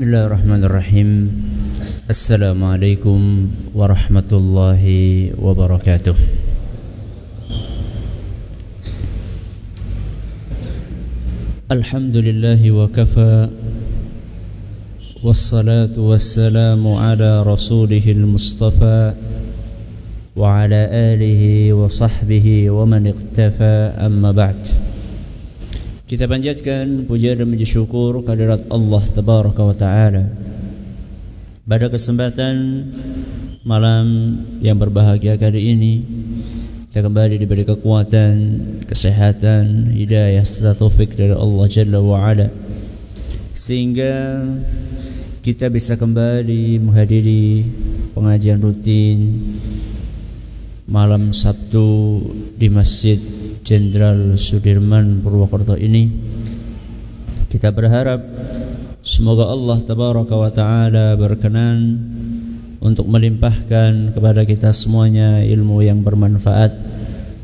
بسم الله الرحمن الرحيم السلام عليكم ورحمة الله وبركاته الحمد لله وكفى والصلاة والسلام على رسوله المصطفى وعلى آله وصحبه ومن اقتفى أما بعد Kita panjatkan puja dan puji syukur kehadirat Allah Tabaraka wa Ta'ala. Pada kesempatan malam yang berbahagia kali ini Kita kembali diberi kekuatan, kesehatan, hidayah serta taufik dari Allah Jalla wa Ala. Sehingga kita bisa kembali menghadiri pengajian rutin malam Sabtu di Masjid Jenderal Sudirman Purwokerto ini kita berharap semoga Allah tabaraka wa taala berkenan untuk melimpahkan kepada kita semuanya ilmu yang bermanfaat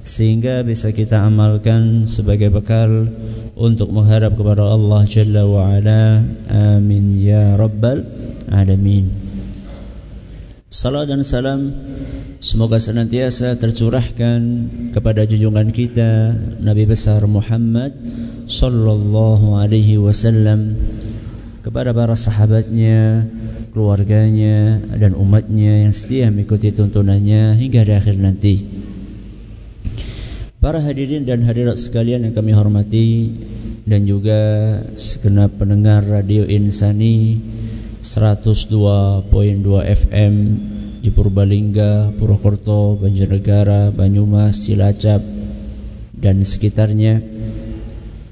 sehingga bisa kita amalkan sebagai bekal untuk mengharap kepada Allah Jalla wa ala. Amin ya rabbal alamin Salam dan salam Semoga senantiasa tercurahkan kepada junjungan kita Nabi besar Muhammad sallallahu alaihi wasallam kepada para sahabatnya, keluarganya dan umatnya yang setia mengikuti tuntunannya hingga di akhir nanti. Para hadirin dan hadirat sekalian yang kami hormati dan juga segenap pendengar Radio Insani 102.2 FM di Purbalingga, Purwokerto, Banjarnegara, Banyumas, Cilacap dan sekitarnya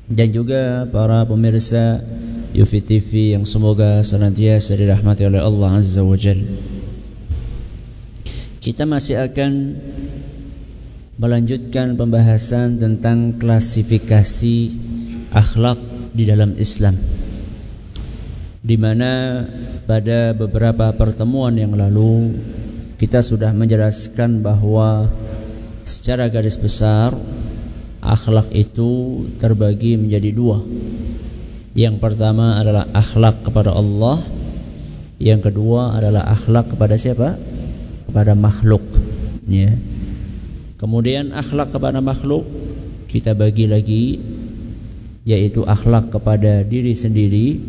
dan juga para pemirsa Yufi TV yang semoga senantiasa dirahmati oleh Allah Azza wa Jal. Kita masih akan melanjutkan pembahasan tentang klasifikasi akhlak di dalam Islam di mana pada beberapa pertemuan yang lalu kita sudah menjelaskan bahwa secara garis besar akhlak itu terbagi menjadi dua. Yang pertama adalah akhlak kepada Allah, yang kedua adalah akhlak kepada siapa? Kepada makhluk. Ya. Kemudian akhlak kepada makhluk kita bagi lagi yaitu akhlak kepada diri sendiri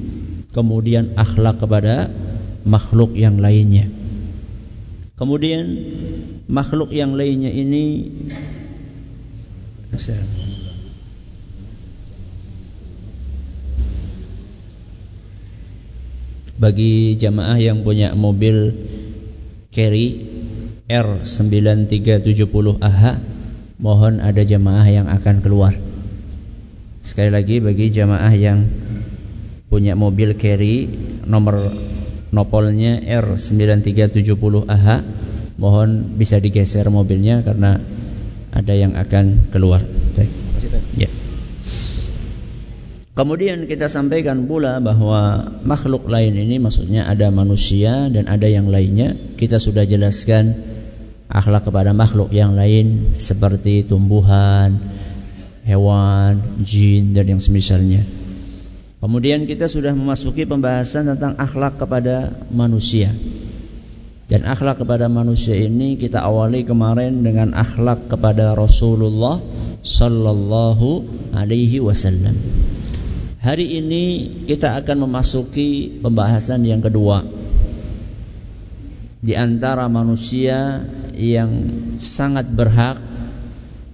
kemudian akhlak kepada makhluk yang lainnya. Kemudian makhluk yang lainnya ini bagi jamaah yang punya mobil carry R9370AH mohon ada jamaah yang akan keluar. Sekali lagi bagi jamaah yang punya mobil carry nomor nopolnya R9370AH mohon bisa digeser mobilnya karena ada yang akan keluar. Ya. Kemudian kita sampaikan pula bahwa makhluk lain ini maksudnya ada manusia dan ada yang lainnya. Kita sudah jelaskan akhlak kepada makhluk yang lain seperti tumbuhan, hewan, jin dan yang semisalnya. Kemudian kita sudah memasuki pembahasan tentang akhlak kepada manusia. Dan akhlak kepada manusia ini kita awali kemarin dengan akhlak kepada Rasulullah sallallahu alaihi wasallam. Hari ini kita akan memasuki pembahasan yang kedua. Di antara manusia yang sangat berhak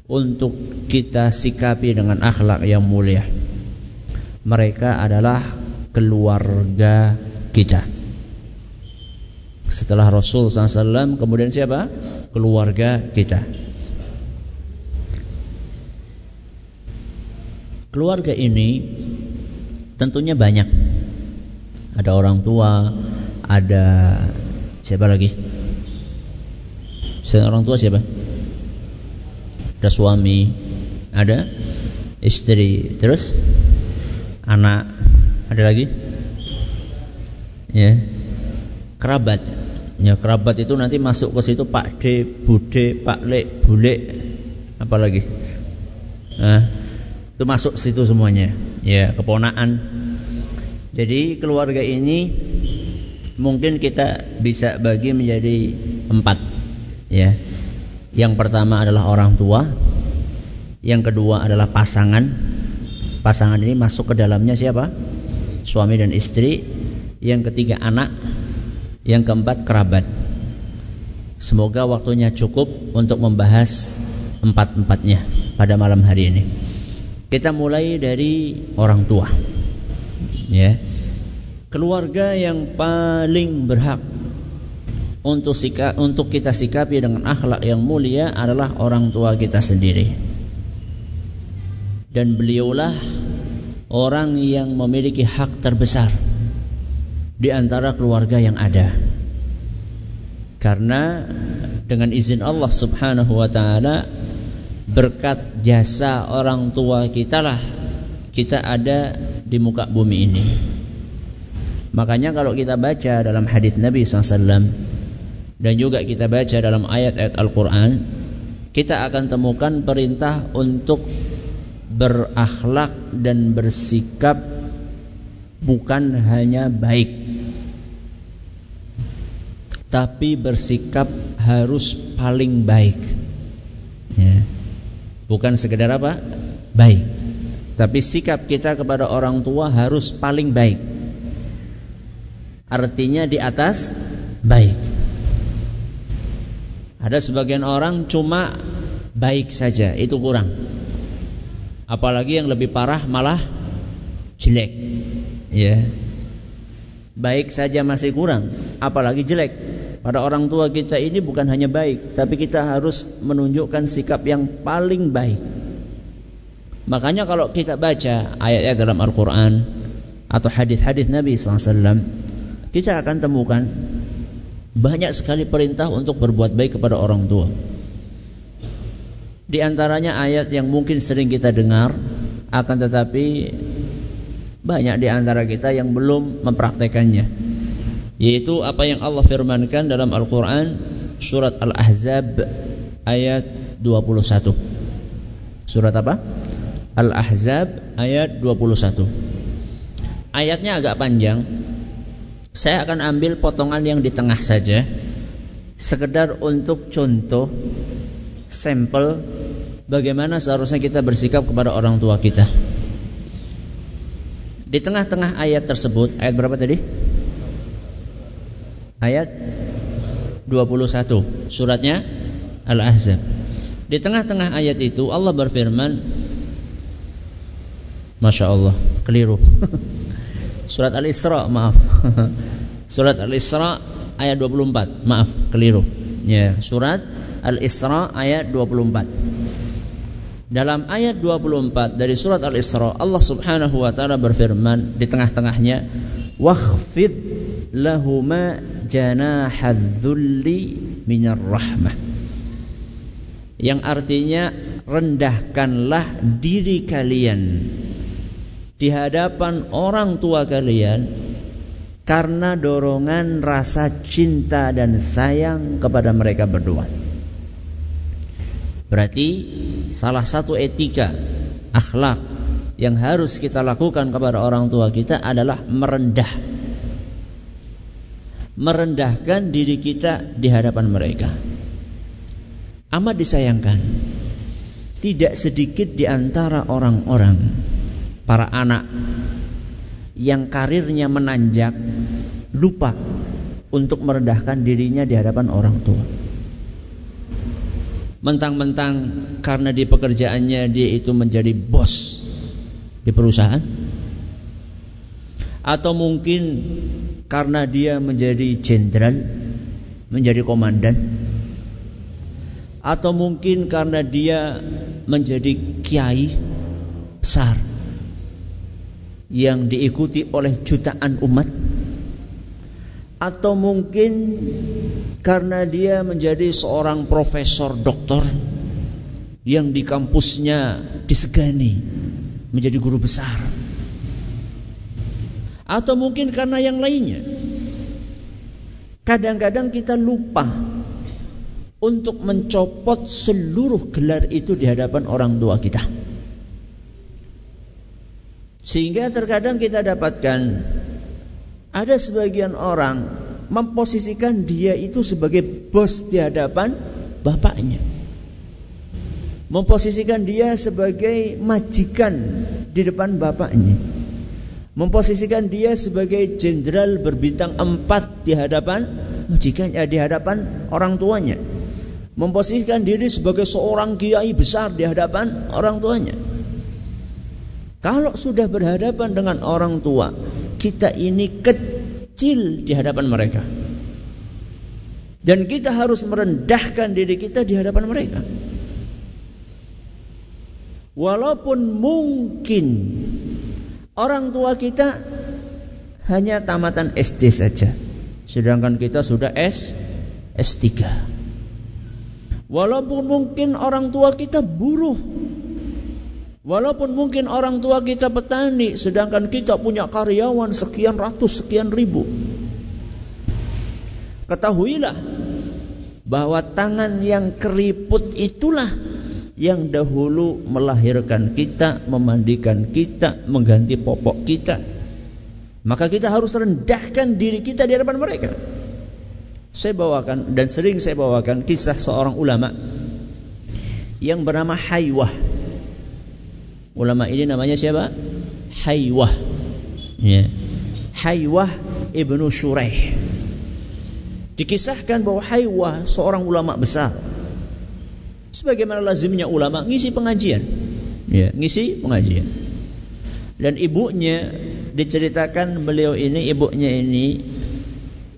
untuk kita sikapi dengan akhlak yang mulia mereka adalah keluarga kita. Setelah Rasul SAW kemudian siapa? Keluarga kita. Keluarga ini tentunya banyak. Ada orang tua, ada siapa lagi? Selain orang tua siapa? Ada suami, ada istri, terus anak, ada lagi? Ya. Kerabat. Ya, kerabat itu nanti masuk ke situ Pak D, Bude, Pak Le, Bule, apa lagi? Nah, itu masuk situ semuanya. Ya, keponaan. Jadi keluarga ini mungkin kita bisa bagi menjadi empat ya yang pertama adalah orang tua yang kedua adalah pasangan pasangan ini masuk ke dalamnya siapa? Suami dan istri. Yang ketiga anak. Yang keempat kerabat. Semoga waktunya cukup untuk membahas empat-empatnya pada malam hari ini. Kita mulai dari orang tua. Ya. Keluarga yang paling berhak untuk sika, untuk kita sikapi dengan akhlak yang mulia adalah orang tua kita sendiri. Dan beliaulah orang yang memiliki hak terbesar di antara keluarga yang ada. Karena dengan izin Allah Subhanahu wa taala berkat jasa orang tua kita lah kita ada di muka bumi ini. Makanya kalau kita baca dalam hadis Nabi SAW dan juga kita baca dalam ayat-ayat Al-Quran, kita akan temukan perintah untuk berakhlak dan bersikap bukan hanya baik, tapi bersikap harus paling baik. Ya. Bukan sekedar apa? Baik. Tapi sikap kita kepada orang tua harus paling baik artinya di atas baik. Ada sebagian orang cuma baik saja, itu kurang. Apalagi yang lebih parah malah jelek. Ya. Baik saja masih kurang, apalagi jelek. Pada orang tua kita ini bukan hanya baik, tapi kita harus menunjukkan sikap yang paling baik. Makanya kalau kita baca ayat-ayat dalam Al-Quran atau hadis-hadis Nabi SAW, kita akan temukan banyak sekali perintah untuk berbuat baik kepada orang tua. Di antaranya ayat yang mungkin sering kita dengar, akan tetapi banyak di antara kita yang belum mempraktekannya. Yaitu apa yang Allah firmankan dalam Al-Quran surat Al-Ahzab ayat 21. Surat apa? Al-Ahzab ayat 21. Ayatnya agak panjang, saya akan ambil potongan yang di tengah saja sekedar untuk contoh sampel bagaimana seharusnya kita bersikap kepada orang tua kita. Di tengah-tengah ayat tersebut, ayat berapa tadi? Ayat 21 suratnya Al-Ahzab. Di tengah-tengah ayat itu Allah berfirman Masya Allah, keliru Surat Al-Isra, maaf. Surat Al-Isra ayat 24. Maaf, keliru. Ya, surat Al-Isra ayat 24. Dalam ayat 24 dari surat Al-Isra, Allah Subhanahu wa taala berfirman di tengah-tengahnya, "Wakhfid lahuma janahadzulli minar rahmah." Yang artinya rendahkanlah diri kalian di hadapan orang tua kalian karena dorongan rasa cinta dan sayang kepada mereka berdua. Berarti salah satu etika akhlak yang harus kita lakukan kepada orang tua kita adalah merendah. Merendahkan diri kita di hadapan mereka. Amat disayangkan. Tidak sedikit di antara orang-orang para anak yang karirnya menanjak lupa untuk merendahkan dirinya di hadapan orang tua. Mentang-mentang karena di pekerjaannya dia itu menjadi bos di perusahaan. Atau mungkin karena dia menjadi jenderal, menjadi komandan. Atau mungkin karena dia menjadi kiai besar yang diikuti oleh jutaan umat atau mungkin karena dia menjadi seorang profesor doktor yang di kampusnya disegani menjadi guru besar. Atau mungkin karena yang lainnya. Kadang-kadang kita lupa untuk mencopot seluruh gelar itu di hadapan orang tua kita. Sehingga terkadang kita dapatkan ada sebagian orang memposisikan dia itu sebagai bos di hadapan bapaknya. Memposisikan dia sebagai majikan di depan bapaknya. Memposisikan dia sebagai jenderal berbintang empat di hadapan majikannya, di hadapan orang tuanya. Memposisikan diri sebagai seorang kiai besar di hadapan orang tuanya. Kalau sudah berhadapan dengan orang tua, kita ini kecil di hadapan mereka. Dan kita harus merendahkan diri kita di hadapan mereka. Walaupun mungkin orang tua kita hanya tamatan SD saja. Sedangkan kita sudah S S3. Walaupun mungkin orang tua kita buruh Walaupun mungkin orang tua kita petani, sedangkan kita punya karyawan sekian ratus, sekian ribu. Ketahuilah bahwa tangan yang keriput itulah yang dahulu melahirkan kita, memandikan kita, mengganti popok kita. Maka kita harus rendahkan diri kita di hadapan mereka. Saya bawakan dan sering saya bawakan kisah seorang ulama yang bernama Haywah Ulama ini namanya siapa? Haywah. Ya. Haywah ibnu Shuraih. Dikisahkan bahwa Haywah seorang ulama besar. Sebagaimana lazimnya ulama ngisi pengajian. Ya, ngisi pengajian. Dan ibunya diceritakan beliau ini ibunya ini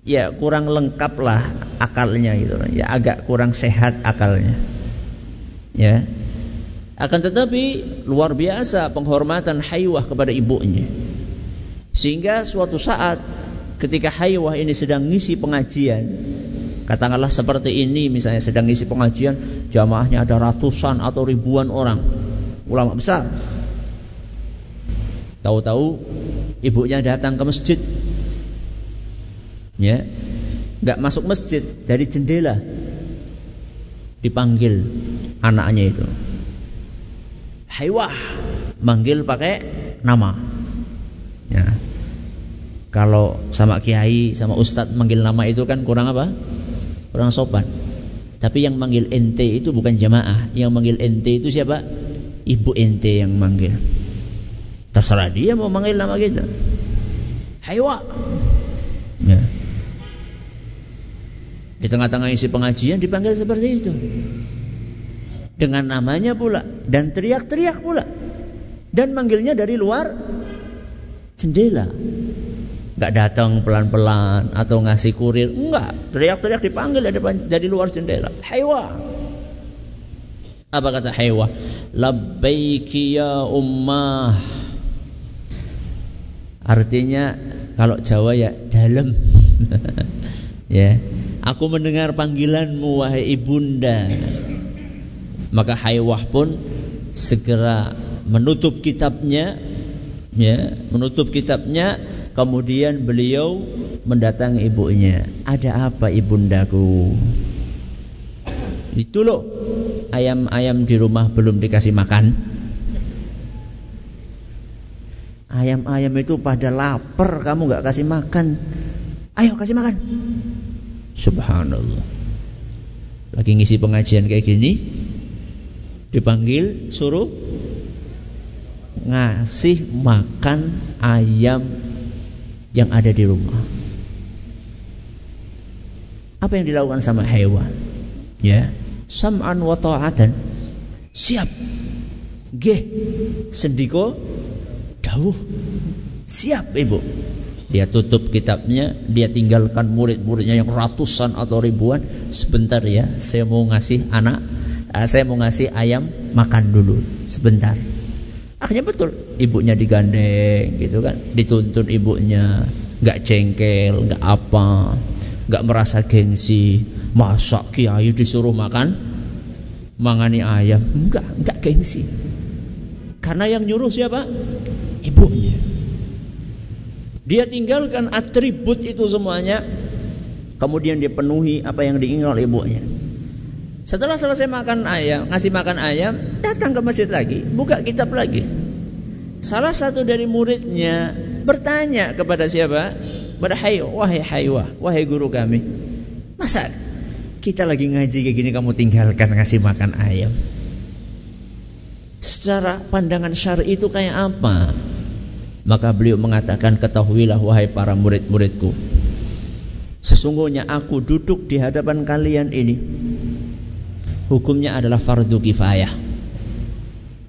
ya kurang lengkap lah akalnya gitu ya agak kurang sehat akalnya ya akan tetapi luar biasa penghormatan Haywah kepada ibunya. Sehingga suatu saat ketika Haywah ini sedang ngisi pengajian, katakanlah seperti ini misalnya sedang ngisi pengajian, jamaahnya ada ratusan atau ribuan orang, ulama besar. Tahu-tahu ibunya datang ke masjid. Ya. nggak masuk masjid dari jendela. Dipanggil anaknya itu. Haywah manggil pakai nama. Ya. Kalau sama kiai, sama ustadz manggil nama itu kan kurang apa? Kurang sopan. Tapi yang manggil ente itu bukan jamaah. Yang manggil ente itu siapa? Ibu ente yang manggil. Terserah dia mau manggil nama kita. Haywa. Ya. Di tengah-tengah isi pengajian dipanggil seperti itu dengan namanya pula dan teriak-teriak pula dan manggilnya dari luar jendela. Nggak datang pelan-pelan atau ngasih kurir enggak teriak-teriak dipanggil dari, luar jendela. Haywa apa kata Haywa labbaiki ya ummah. Artinya kalau Jawa ya dalam. Ya. Aku mendengar panggilanmu wahai ibunda maka Haywah pun segera menutup kitabnya ya menutup kitabnya. Kemudian beliau mendatangi ibunya. Ada apa ibundaku? Itu loh ayam-ayam di rumah belum dikasih makan. Ayam-ayam itu pada lapar kamu nggak kasih makan. Ayo kasih makan. Subhanallah. Lagi ngisi pengajian kayak gini dipanggil suruh ngasih makan ayam yang ada di rumah. Apa yang dilakukan sama hewan? Ya, sam'an wa ta'atan. Siap. Geh. Sendiko dawuh. Siap, Ibu. Dia tutup kitabnya, dia tinggalkan murid-muridnya yang ratusan atau ribuan. Sebentar ya, saya mau ngasih anak uh, saya mau ngasih ayam makan dulu sebentar. Akhirnya betul. Ibunya digandeng gitu kan. Dituntun ibunya nggak cengkel nggak apa nggak merasa gengsi. Masa kiai disuruh makan mangani ayam? Enggak enggak gengsi. Karena yang nyuruh siapa? Ibunya. Dia tinggalkan atribut itu semuanya. Kemudian dia penuhi apa yang diinginkan oleh ibunya setelah selesai makan ayam, ngasih makan ayam, datang ke masjid lagi, buka kitab lagi. Salah satu dari muridnya bertanya kepada siapa? Haywa, wahai Haywa, wahai guru kami. Masa kita lagi ngaji kayak gini kamu tinggalkan ngasih makan ayam? Secara pandangan syar'i itu kayak apa? Maka beliau mengatakan ketahuilah wahai para murid-muridku. Sesungguhnya aku duduk di hadapan kalian ini. Hukumnya adalah fardu kifayah.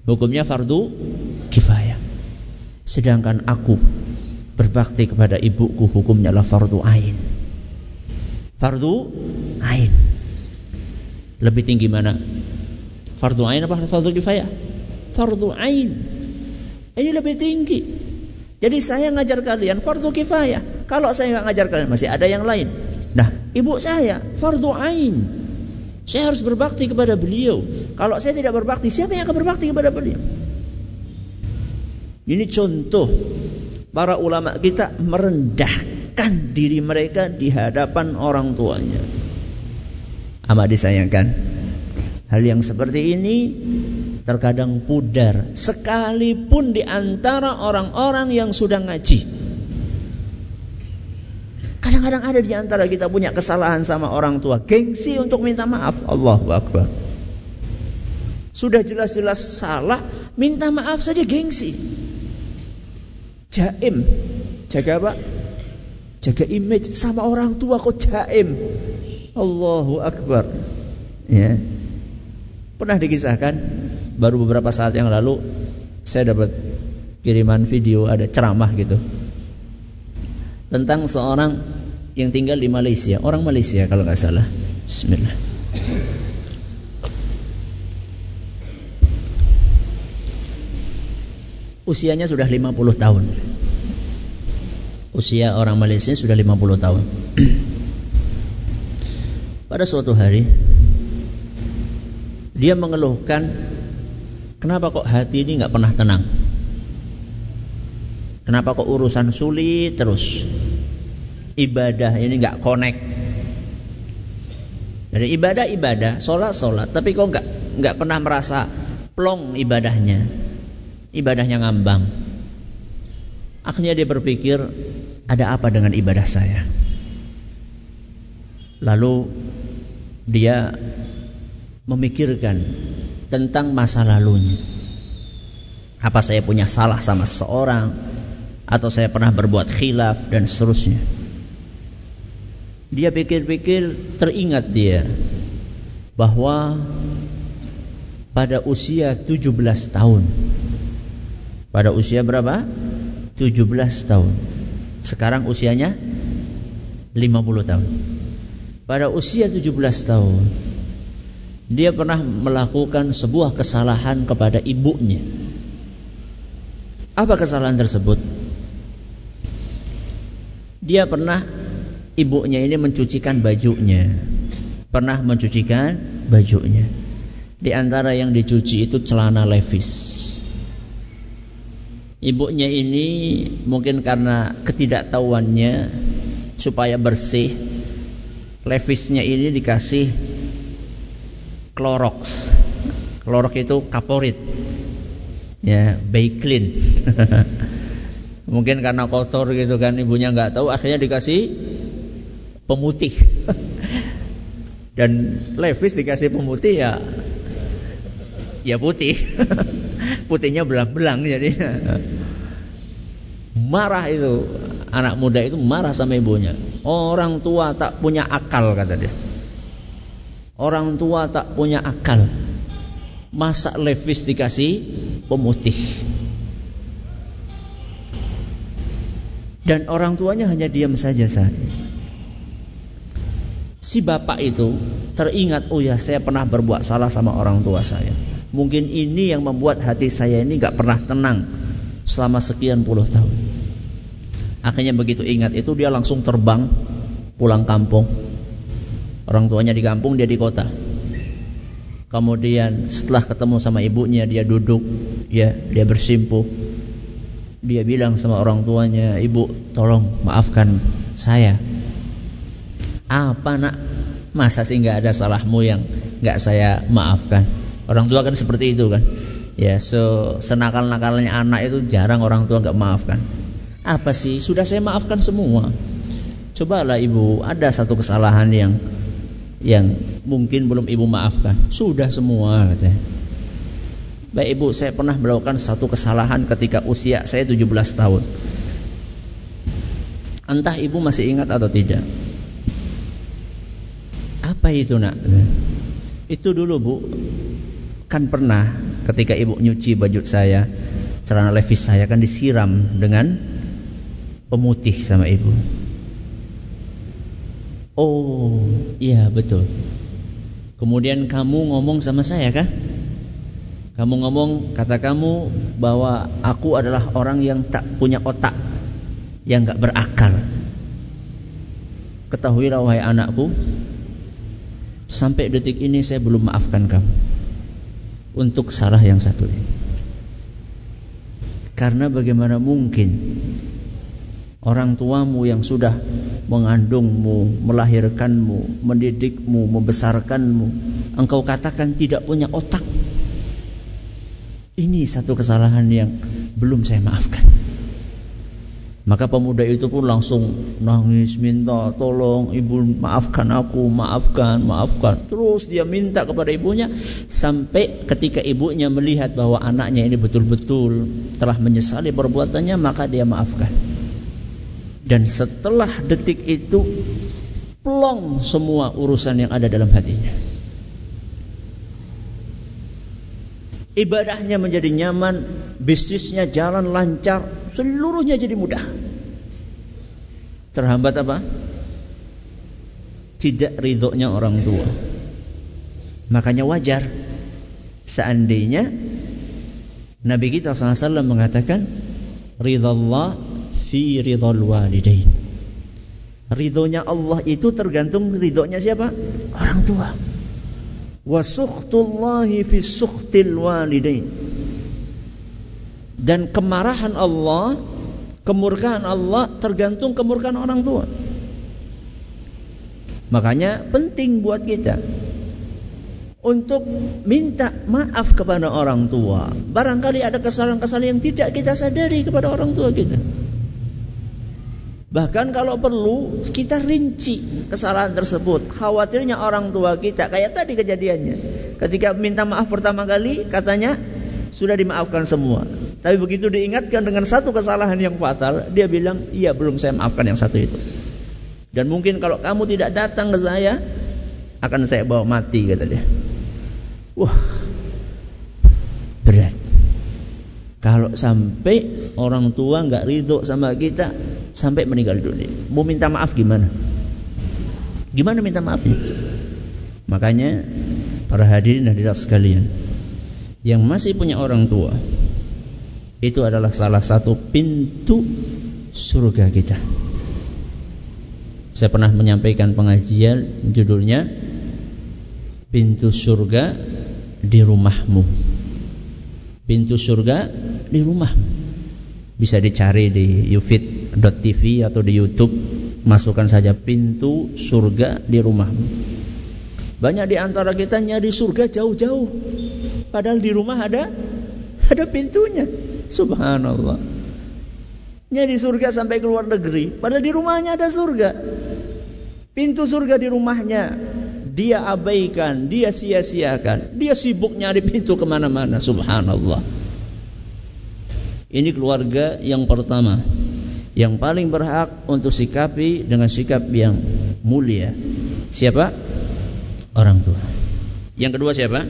Hukumnya fardu kifayah. Sedangkan aku berbakti kepada ibuku hukumnya adalah fardu ain. Fardu ain. Lebih tinggi mana? Fardu ain apa fardu kifayah? fardu ain. Ini lebih tinggi. Jadi saya ngajar kalian fardu kifayah. Kalau saya nggak ngajar kalian masih ada yang lain. Nah, ibu saya fardu ain. Saya harus berbakti kepada beliau. Kalau saya tidak berbakti, siapa yang akan berbakti kepada beliau? Ini contoh para ulama kita merendahkan diri mereka di hadapan orang tuanya. Amat disayangkan. Hal yang seperti ini terkadang pudar sekalipun di antara orang-orang yang sudah ngaji. Kadang-kadang ada di antara kita punya kesalahan sama orang tua, gengsi untuk minta maaf. Allahu Akbar. Sudah jelas-jelas salah, minta maaf saja gengsi. Jaim. Jaga apa? Jaga image sama orang tua kok jaim. Allahu Akbar. Ya. Pernah dikisahkan baru beberapa saat yang lalu saya dapat kiriman video ada ceramah gitu tentang seorang yang tinggal di Malaysia, orang Malaysia kalau nggak salah. Bismillah. Usianya sudah 50 tahun. Usia orang Malaysia sudah 50 tahun. Pada suatu hari dia mengeluhkan Kenapa kok hati ini nggak pernah tenang? Kenapa kok urusan sulit terus? Ibadah ini nggak connect. Dari ibadah ibadah, sholat sholat, tapi kok nggak nggak pernah merasa plong ibadahnya, ibadahnya ngambang. Akhirnya dia berpikir, ada apa dengan ibadah saya? Lalu dia memikirkan tentang masa lalunya. Apa saya punya salah sama seseorang atau saya pernah berbuat khilaf dan seterusnya. Dia pikir-pikir teringat dia bahwa pada usia 17 tahun. Pada usia berapa? 17 tahun. Sekarang usianya 50 tahun. Pada usia 17 tahun dia pernah melakukan sebuah kesalahan kepada ibunya. Apa kesalahan tersebut? Dia pernah ibunya ini mencucikan bajunya. Pernah mencucikan bajunya. Di antara yang dicuci itu celana levis. Ibunya ini mungkin karena ketidaktahuannya supaya bersih, levisnya ini dikasih Clorox. Clorox itu kaporit. Ya, Baiklin. Mungkin karena kotor gitu kan ibunya nggak tahu akhirnya dikasih pemutih. Dan Levis dikasih pemutih ya ya putih. Putihnya belang-belang jadi marah itu anak muda itu marah sama ibunya. Orang tua tak punya akal kata dia. Orang tua tak punya akal. Masa levis dikasih pemutih. Dan orang tuanya hanya diam saja saat itu. Si bapak itu teringat, oh ya saya pernah berbuat salah sama orang tua saya. Mungkin ini yang membuat hati saya ini gak pernah tenang selama sekian puluh tahun. Akhirnya begitu ingat itu dia langsung terbang pulang kampung Orang tuanya di kampung, dia di kota. Kemudian setelah ketemu sama ibunya, dia duduk, ya, dia bersimpuh. Dia bilang sama orang tuanya, "Ibu, tolong maafkan saya." Apa nak? Masa sih nggak ada salahmu yang nggak saya maafkan? Orang tua kan seperti itu kan. Ya, so senakal-nakalnya anak itu jarang orang tua nggak maafkan. Apa sih? Sudah saya maafkan semua. Cobalah ibu, ada satu kesalahan yang yang mungkin belum ibu maafkan. Sudah semua katanya. Baik ibu, saya pernah melakukan satu kesalahan ketika usia saya 17 tahun. Entah ibu masih ingat atau tidak. Apa itu nak? Itu dulu bu, kan pernah ketika ibu nyuci baju saya, celana levis saya kan disiram dengan pemutih sama ibu. Oh, iya betul. Kemudian kamu ngomong sama saya kan? Kamu ngomong kata kamu bahwa aku adalah orang yang tak punya otak, yang gak berakal. Ketahuilah wahai anakku, sampai detik ini saya belum maafkan kamu untuk salah yang satu ini. Karena bagaimana mungkin orang tuamu yang sudah mengandungmu, melahirkanmu, mendidikmu, membesarkanmu, engkau katakan tidak punya otak ini satu kesalahan yang belum saya maafkan. Maka pemuda itu pun langsung nangis minta tolong ibu maafkan aku, maafkan, maafkan. Terus dia minta kepada ibunya sampai ketika ibunya melihat bahwa anaknya ini betul-betul telah menyesali perbuatannya maka dia maafkan. Dan setelah detik itu plong semua urusan yang ada dalam hatinya. Ibadahnya menjadi nyaman, bisnisnya jalan lancar, seluruhnya jadi mudah. Terhambat apa? Tidak ridhonya orang tua. Makanya wajar seandainya Nabi kita SAW mengatakan ridhallah fi ridhal walidain. Ridhonya Allah itu tergantung ridhonya siapa? Orang tua wa sukhtullahi fi sukhtil walidain. Dan kemarahan Allah kemurkaan Allah tergantung kemurkaan orang tua. Makanya penting buat kita untuk minta maaf kepada orang tua. Barangkali ada kesalahan-kesalahan yang tidak kita sadari kepada orang tua kita Bahkan kalau perlu kita rinci kesalahan tersebut. Khawatirnya orang tua kita kayak tadi kejadiannya. Ketika minta maaf pertama kali katanya sudah dimaafkan semua. Tapi begitu diingatkan dengan satu kesalahan yang fatal, dia bilang, "Iya, belum saya maafkan yang satu itu." Dan mungkin kalau kamu tidak datang ke saya, akan saya bawa mati kata dia. Wah. Berat. Kalau sampai orang tua nggak ridho sama kita sampai meninggal dunia, mau minta maaf gimana? Gimana minta maafnya? Makanya para hadirin hadirat sekalian yang masih punya orang tua itu adalah salah satu pintu surga kita. Saya pernah menyampaikan pengajian judulnya pintu surga di rumahmu pintu surga di rumah. Bisa dicari di ufit.tv atau di YouTube. Masukkan saja pintu surga di rumah. Banyak di antara kita nyari surga jauh-jauh. Padahal di rumah ada ada pintunya. Subhanallah. Nyari surga sampai ke luar negeri. Padahal di rumahnya ada surga. Pintu surga di rumahnya dia abaikan, dia sia-siakan, dia sibuk nyari pintu ke mana-mana. Subhanallah. Ini keluarga yang pertama yang paling berhak untuk sikapi dengan sikap yang mulia. Siapa? Orang tua. Yang kedua siapa?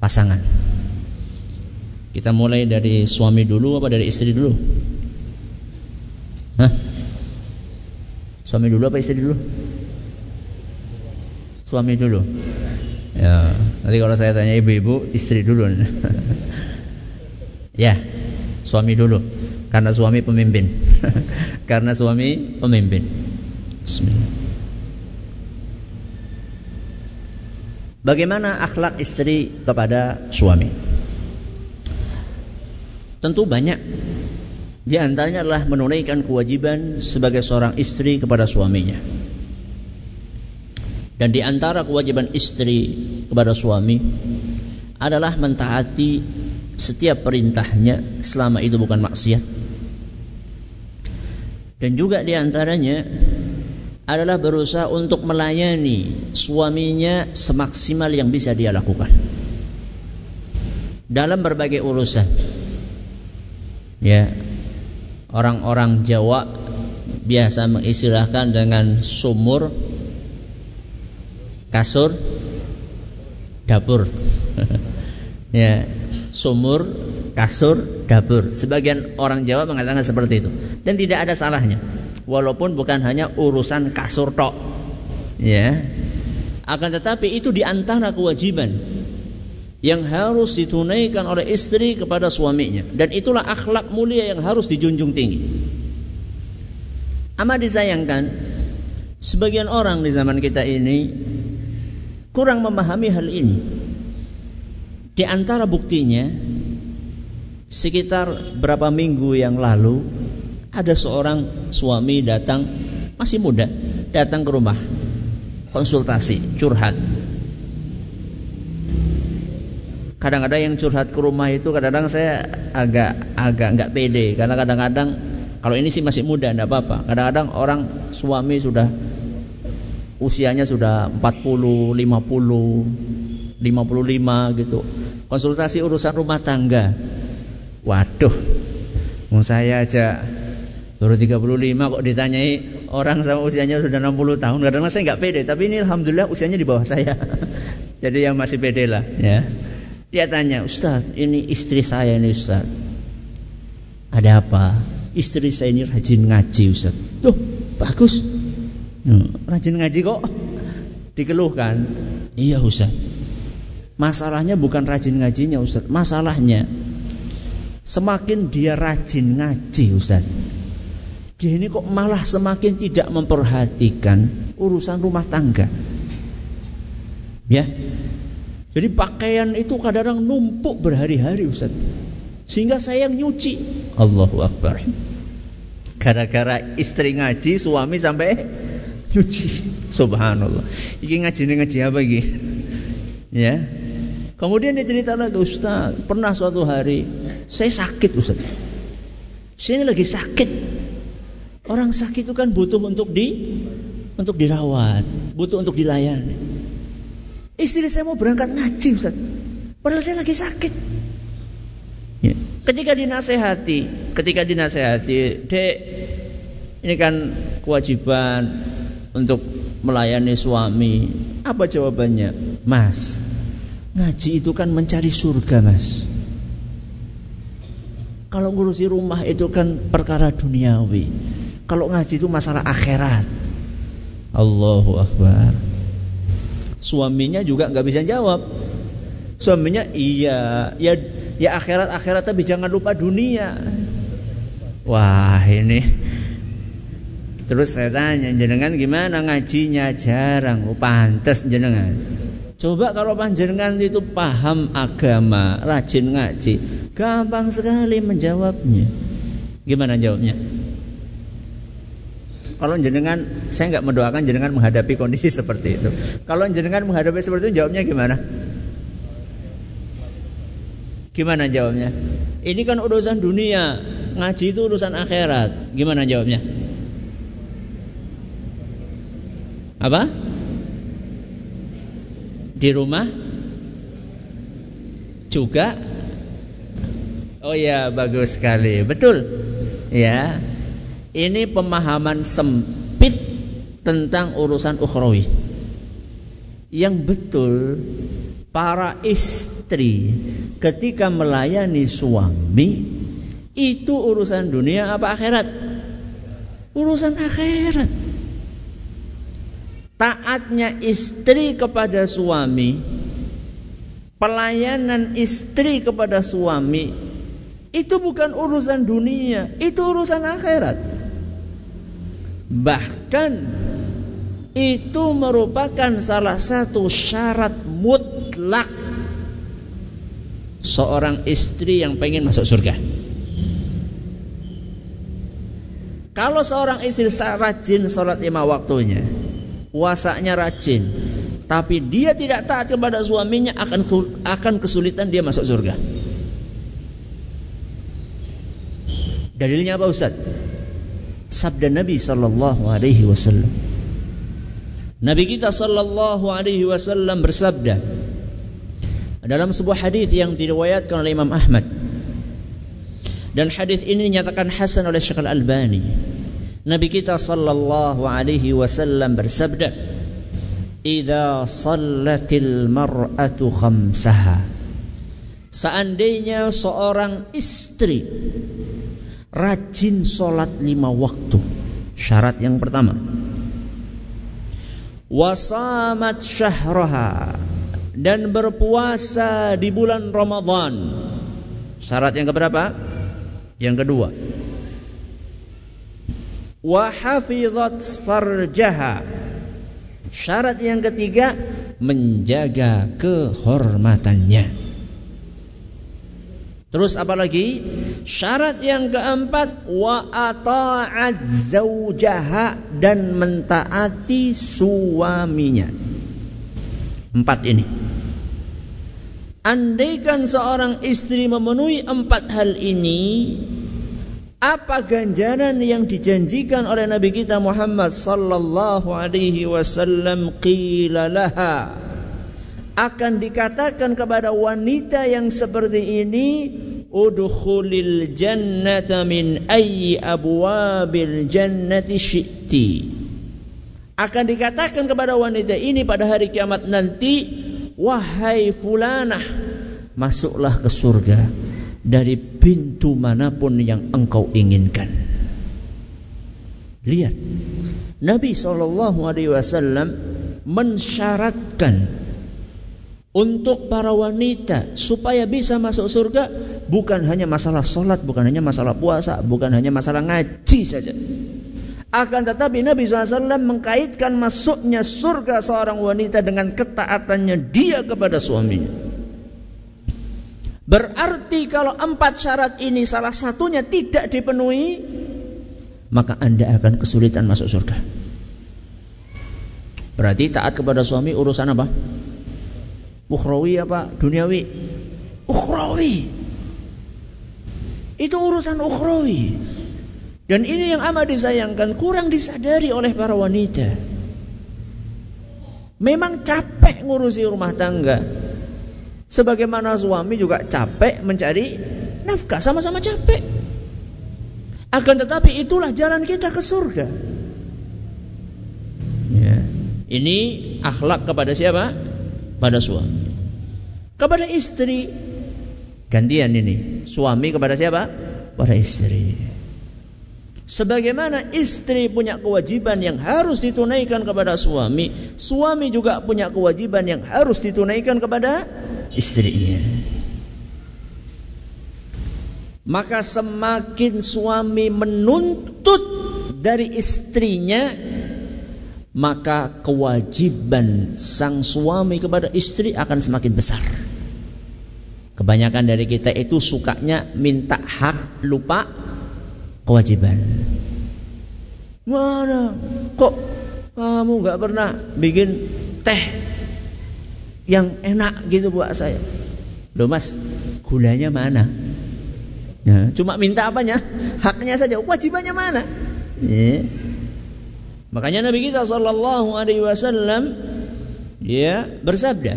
Pasangan. Kita mulai dari suami dulu apa dari istri dulu? Hah? Suami dulu apa istri dulu? Suami dulu. Ya, nanti kalau saya tanya ibu-ibu, istri dulu. ya, suami dulu. Karena suami pemimpin. Karena suami pemimpin. Bismillah. Bagaimana akhlak istri kepada suami? Tentu banyak. Di antaranya adalah menunaikan kewajiban sebagai seorang istri kepada suaminya. Dan di antara kewajiban istri kepada suami adalah mentaati setiap perintahnya selama itu bukan maksiat. Dan juga di antaranya adalah berusaha untuk melayani suaminya semaksimal yang bisa dia lakukan dalam berbagai urusan. Ya, orang-orang Jawa biasa mengistilahkan dengan sumur, kasur, dapur. ya, sumur, kasur, dapur. Sebagian orang Jawa mengatakan seperti itu dan tidak ada salahnya walaupun bukan hanya urusan kasur tok. Ya. Akan tetapi itu di antara kewajiban yang harus ditunaikan oleh istri kepada suaminya dan itulah akhlak mulia yang harus dijunjung tinggi. Amat disayangkan sebagian orang di zaman kita ini kurang memahami hal ini. Di antara buktinya sekitar berapa minggu yang lalu ada seorang suami datang masih muda datang ke rumah konsultasi curhat kadang-kadang yang curhat ke rumah itu kadang-kadang saya agak agak nggak pede karena kadang-kadang kalau ini sih masih muda enggak apa-apa kadang-kadang orang suami sudah usianya sudah 40 50 55 gitu konsultasi urusan rumah tangga waduh mau saya aja Baru 35 kok ditanyai orang sama usianya sudah 60 tahun. Kadang-kadang saya nggak pede, tapi ini alhamdulillah usianya di bawah saya. Jadi yang masih pede lah, ya. Dia tanya, Ustaz, ini istri saya ini Ustaz. Ada apa? Istri saya ini rajin ngaji Ustaz. Tuh, bagus. Rajin ngaji kok. Dikeluhkan. Iya Ustaz. Masalahnya bukan rajin ngajinya Ustaz. Masalahnya semakin dia rajin ngaji Ustaz dia ini kok malah semakin tidak memperhatikan urusan rumah tangga. Ya. Jadi pakaian itu kadang-kadang numpuk berhari-hari Ustaz. Sehingga saya yang nyuci. Allahu Akbar. Gara-gara istri ngaji, suami sampai nyuci. Subhanallah. Iki ngaji ini ngaji apa iki? Ya. Kemudian dia cerita lagi, Ustaz, pernah suatu hari saya sakit Ustaz. Saya lagi sakit. Orang sakit itu kan butuh untuk di untuk dirawat, butuh untuk dilayani. Istri saya mau berangkat ngaji, Ustaz. Padahal saya lagi sakit. Ya. Ketika dinasehati, ketika dinasehati, Dek, ini kan kewajiban untuk melayani suami. Apa jawabannya? Mas, ngaji itu kan mencari surga, Mas. Kalau ngurusi rumah itu kan perkara duniawi. Kalau ngaji itu masalah akhirat. Allahu Akbar. Suaminya juga nggak bisa jawab. Suaminya iya, ya ya akhirat akhirat tapi jangan lupa dunia. Wah ini. Terus saya tanya jenengan gimana ngajinya jarang, oh, pantas jenengan. Coba kalau panjenengan itu paham agama, rajin ngaji, gampang sekali menjawabnya. Gimana jawabnya? Kalau jenengan, saya nggak mendoakan jenengan menghadapi kondisi seperti itu. Kalau jenengan menghadapi seperti itu, jawabnya gimana? Gimana jawabnya? Ini kan urusan dunia, ngaji itu urusan akhirat. Gimana jawabnya? Apa? Di rumah juga Oh ya, bagus sekali. Betul. Ya. Ini pemahaman sempit tentang urusan ukhrawi. Yang betul para istri ketika melayani suami itu urusan dunia apa akhirat? Urusan akhirat. Taatnya istri kepada suami, pelayanan istri kepada suami itu bukan urusan dunia, itu urusan akhirat. Bahkan itu merupakan salah satu syarat mutlak seorang istri yang pengen masuk surga. Kalau seorang istri rajin sholat lima waktunya, puasanya rajin, tapi dia tidak taat kepada suaminya akan akan kesulitan dia masuk surga. Dalilnya apa Ustaz? sabda Nabi sallallahu alaihi wasallam Nabi kita sallallahu alaihi wasallam bersabda dalam sebuah hadis yang diriwayatkan oleh Imam Ahmad dan hadis ini dinyatakan hasan oleh Syekh Al-Albani. Nabi kita sallallahu alaihi wasallam bersabda, "Idza sallatil mar'atu khamsaha." Seandainya seorang istri rajin solat lima waktu, syarat yang pertama wasamat syahraha dan berpuasa di bulan Ramadan. Syarat yang keberapa? Yang kedua. Wa hafizat farjaha. Syarat yang ketiga menjaga kehormatannya. Terus apa lagi? Syarat yang keempat wa ata'at zaujaha dan mentaati suaminya. Empat ini. Andaikan seorang istri memenuhi empat hal ini, apa ganjaran yang dijanjikan oleh Nabi kita Muhammad sallallahu alaihi wasallam? Qila laha. Akan dikatakan kepada wanita yang seperti ini udkhulil jannata min ayyi abwabil jannati syi'ti. Akan dikatakan kepada wanita ini pada hari kiamat nanti wahai fulanah masuklah ke surga dari pintu mana pun yang engkau inginkan lihat Nabi sallallahu alaihi wasallam mensyaratkan untuk para wanita supaya bisa masuk surga bukan hanya masalah sholat, bukan hanya masalah puasa, bukan hanya masalah ngaji saja. Akan tetapi Nabi SAW mengkaitkan masuknya surga seorang wanita dengan ketaatannya dia kepada suaminya. Berarti kalau empat syarat ini salah satunya tidak dipenuhi, maka anda akan kesulitan masuk surga. Berarti taat kepada suami urusan apa? Ukhrawi apa duniawi? Ukhrawi. Itu urusan ukhrawi. Dan ini yang amat disayangkan, kurang disadari oleh para wanita. Memang capek ngurusi rumah tangga. Sebagaimana suami juga capek mencari nafkah, sama-sama capek. Akan tetapi itulah jalan kita ke surga. Ya. Ini akhlak kepada siapa? pada suami. Kepada istri gantian ini. Suami kepada siapa? Pada istri. Sebagaimana istri punya kewajiban yang harus ditunaikan kepada suami, suami juga punya kewajiban yang harus ditunaikan kepada istrinya. Maka semakin suami menuntut dari istrinya, maka kewajiban sang suami kepada istri akan semakin besar. Kebanyakan dari kita itu sukanya minta hak, lupa kewajiban. Mana? Kok kamu nggak pernah bikin teh yang enak gitu buat saya? Loh mas, gulanya mana? Ya, cuma minta apanya? Haknya saja, kewajibannya mana? Ya. Makanya Nabi kita sallallahu alaihi wasallam ya bersabda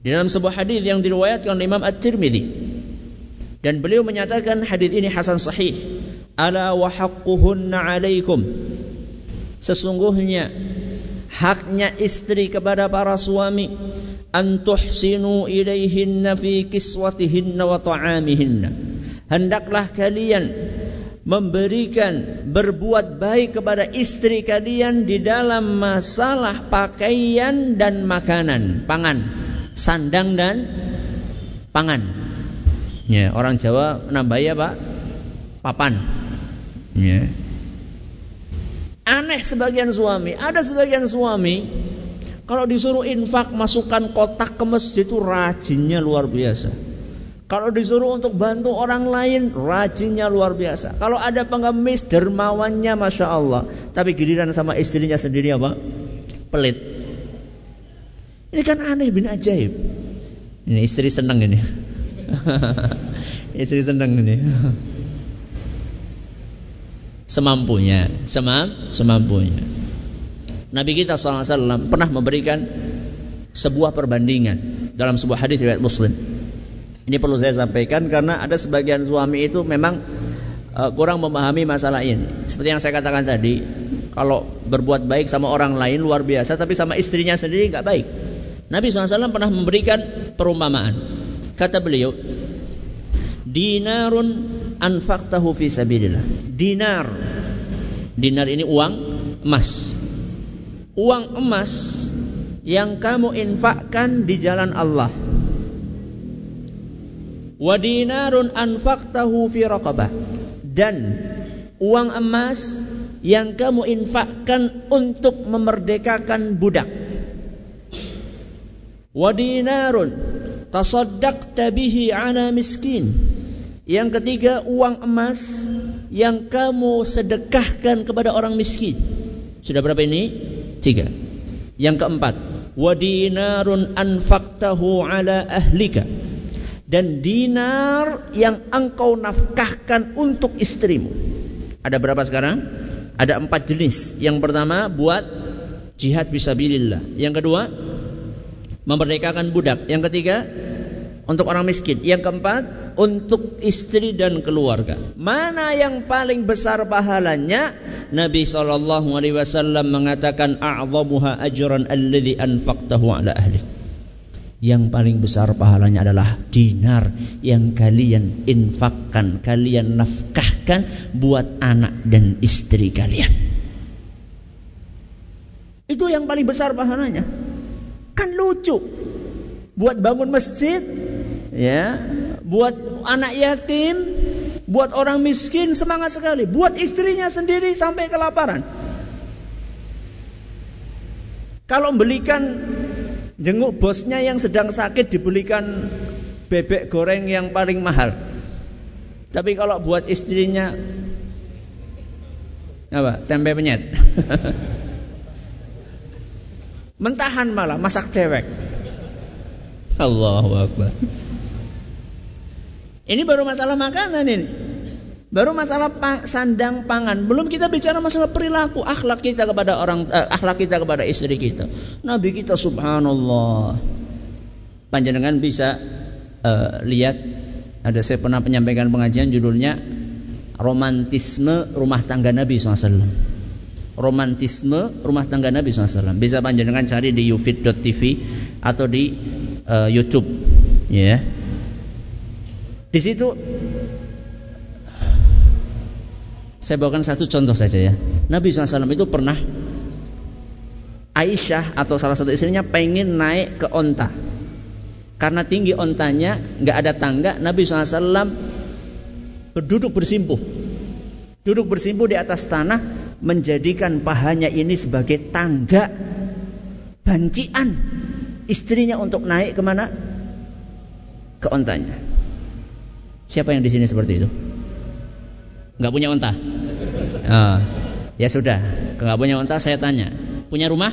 di dalam sebuah hadis yang diriwayatkan oleh Imam At-Tirmidzi dan beliau menyatakan hadis ini hasan sahih. Ala wa haqquhunna alaikum. Sesungguhnya haknya istri kepada para suami an tuhsinu ilaihinna fi kiswatihinna wa ta'amihinna. Hendaklah kalian memberikan berbuat baik kepada istri kalian di dalam masalah pakaian dan makanan, pangan, sandang dan pangan. Ya, orang Jawa nambahi apa? Papan. Ya. Aneh sebagian suami, ada sebagian suami kalau disuruh infak masukkan kotak ke masjid itu rajinnya luar biasa. Kalau disuruh untuk bantu orang lain, rajinnya luar biasa. Kalau ada pengemis, dermawannya masya Allah. Tapi giliran sama istrinya sendiri apa? Pelit. Ini kan aneh bin ajaib. Ini istri senang ini. istri senang ini. semampunya, semam, semampunya. Nabi kita SAW pernah memberikan sebuah perbandingan dalam sebuah hadis riwayat Muslim. Ini perlu saya sampaikan karena ada sebagian suami itu memang uh, kurang memahami masalah ini. Seperti yang saya katakan tadi, kalau berbuat baik sama orang lain luar biasa, tapi sama istrinya sendiri nggak baik. Nabi SAW pernah memberikan perumpamaan. Kata beliau, dinarun anfaqtahu fi sabilillah. Dinar. Dinar ini uang emas. Uang emas yang kamu infakkan di jalan Allah. Wa dinarun anfaqtahu fi raqabah. Dan uang emas yang kamu infakkan untuk memerdekakan budak. Wa dinarun tasaddaqta bihi ala miskin. Yang ketiga uang emas yang kamu sedekahkan kepada orang miskin. Sudah berapa ini? Tiga. Yang keempat, wa dinarun anfaqtahu ala ahlika. Dan dinar yang engkau nafkahkan untuk istrimu. Ada berapa sekarang? Ada empat jenis. Yang pertama buat jihad visabilillah. Yang kedua memerdekakan budak. Yang ketiga untuk orang miskin. Yang keempat untuk istri dan keluarga. Mana yang paling besar pahalanya? Nabi sallallahu alaihi wasallam mengatakan a'zamuha ajran alladhi anfaqtahu ala ahli. Yang paling besar pahalanya adalah dinar yang kalian infakkan, kalian nafkahkan buat anak dan istri kalian. Itu yang paling besar pahalanya. Kan lucu. Buat bangun masjid, ya, buat anak yatim, buat orang miskin semangat sekali, buat istrinya sendiri sampai kelaparan. Kalau belikan jenguk bosnya yang sedang sakit dibelikan bebek goreng yang paling mahal. Tapi kalau buat istrinya apa? Tempe penyet. Mentahan malah masak cewek. Allahu Akbar. Ini baru masalah makanan ini. Baru masalah pang, sandang pangan. Belum kita bicara masalah perilaku, akhlak kita kepada orang, eh, akhlak kita kepada istri kita. Nabi kita subhanallah. Panjenengan bisa uh, lihat ada saya pernah menyampaikan pengajian judulnya romantisme rumah tangga Nabi SAW romantisme rumah tangga Nabi SAW bisa panjenengan cari di ufit.tv atau di uh, YouTube ya. Yeah. di situ saya bawakan satu contoh saja ya. Nabi SAW itu pernah Aisyah atau salah satu istrinya pengen naik ke onta. Karena tinggi ontanya nggak ada tangga Nabi SAW berduduk bersimpuh. Duduk bersimpuh di atas tanah menjadikan pahanya ini sebagai tangga bancian istrinya untuk naik ke mana? Ke ontanya. Siapa yang di sini seperti itu? Nggak punya onta? Ah, ya sudah. Nggak punya onta saya tanya. Punya rumah?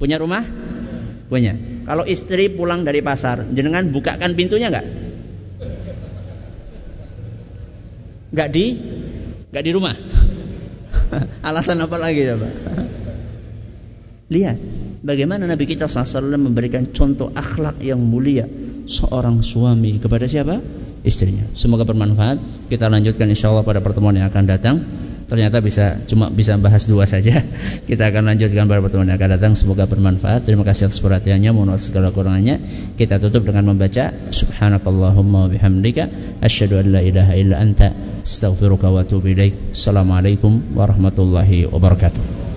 Punya rumah? Punya. Kalau istri pulang dari pasar, jenengan bukakan pintunya nggak? Nggak di, nggak di rumah. Alasan apa lagi ya Pak? Lihat bagaimana Nabi kita SAW memberikan contoh akhlak yang mulia seorang suami kepada siapa? Istrinya. Semoga bermanfaat. Kita lanjutkan insya Allah pada pertemuan yang akan datang ternyata bisa cuma bisa bahas dua saja. Kita akan lanjutkan pada pertemuan yang akan datang. Semoga bermanfaat. Terima kasih atas perhatiannya. Mohon maaf segala kurangannya. Kita tutup dengan membaca Subhanakallahumma bihamdika asyhadu an la ilaha illa anta astaghfiruka wa atubu ilaik. Assalamualaikum warahmatullahi wabarakatuh.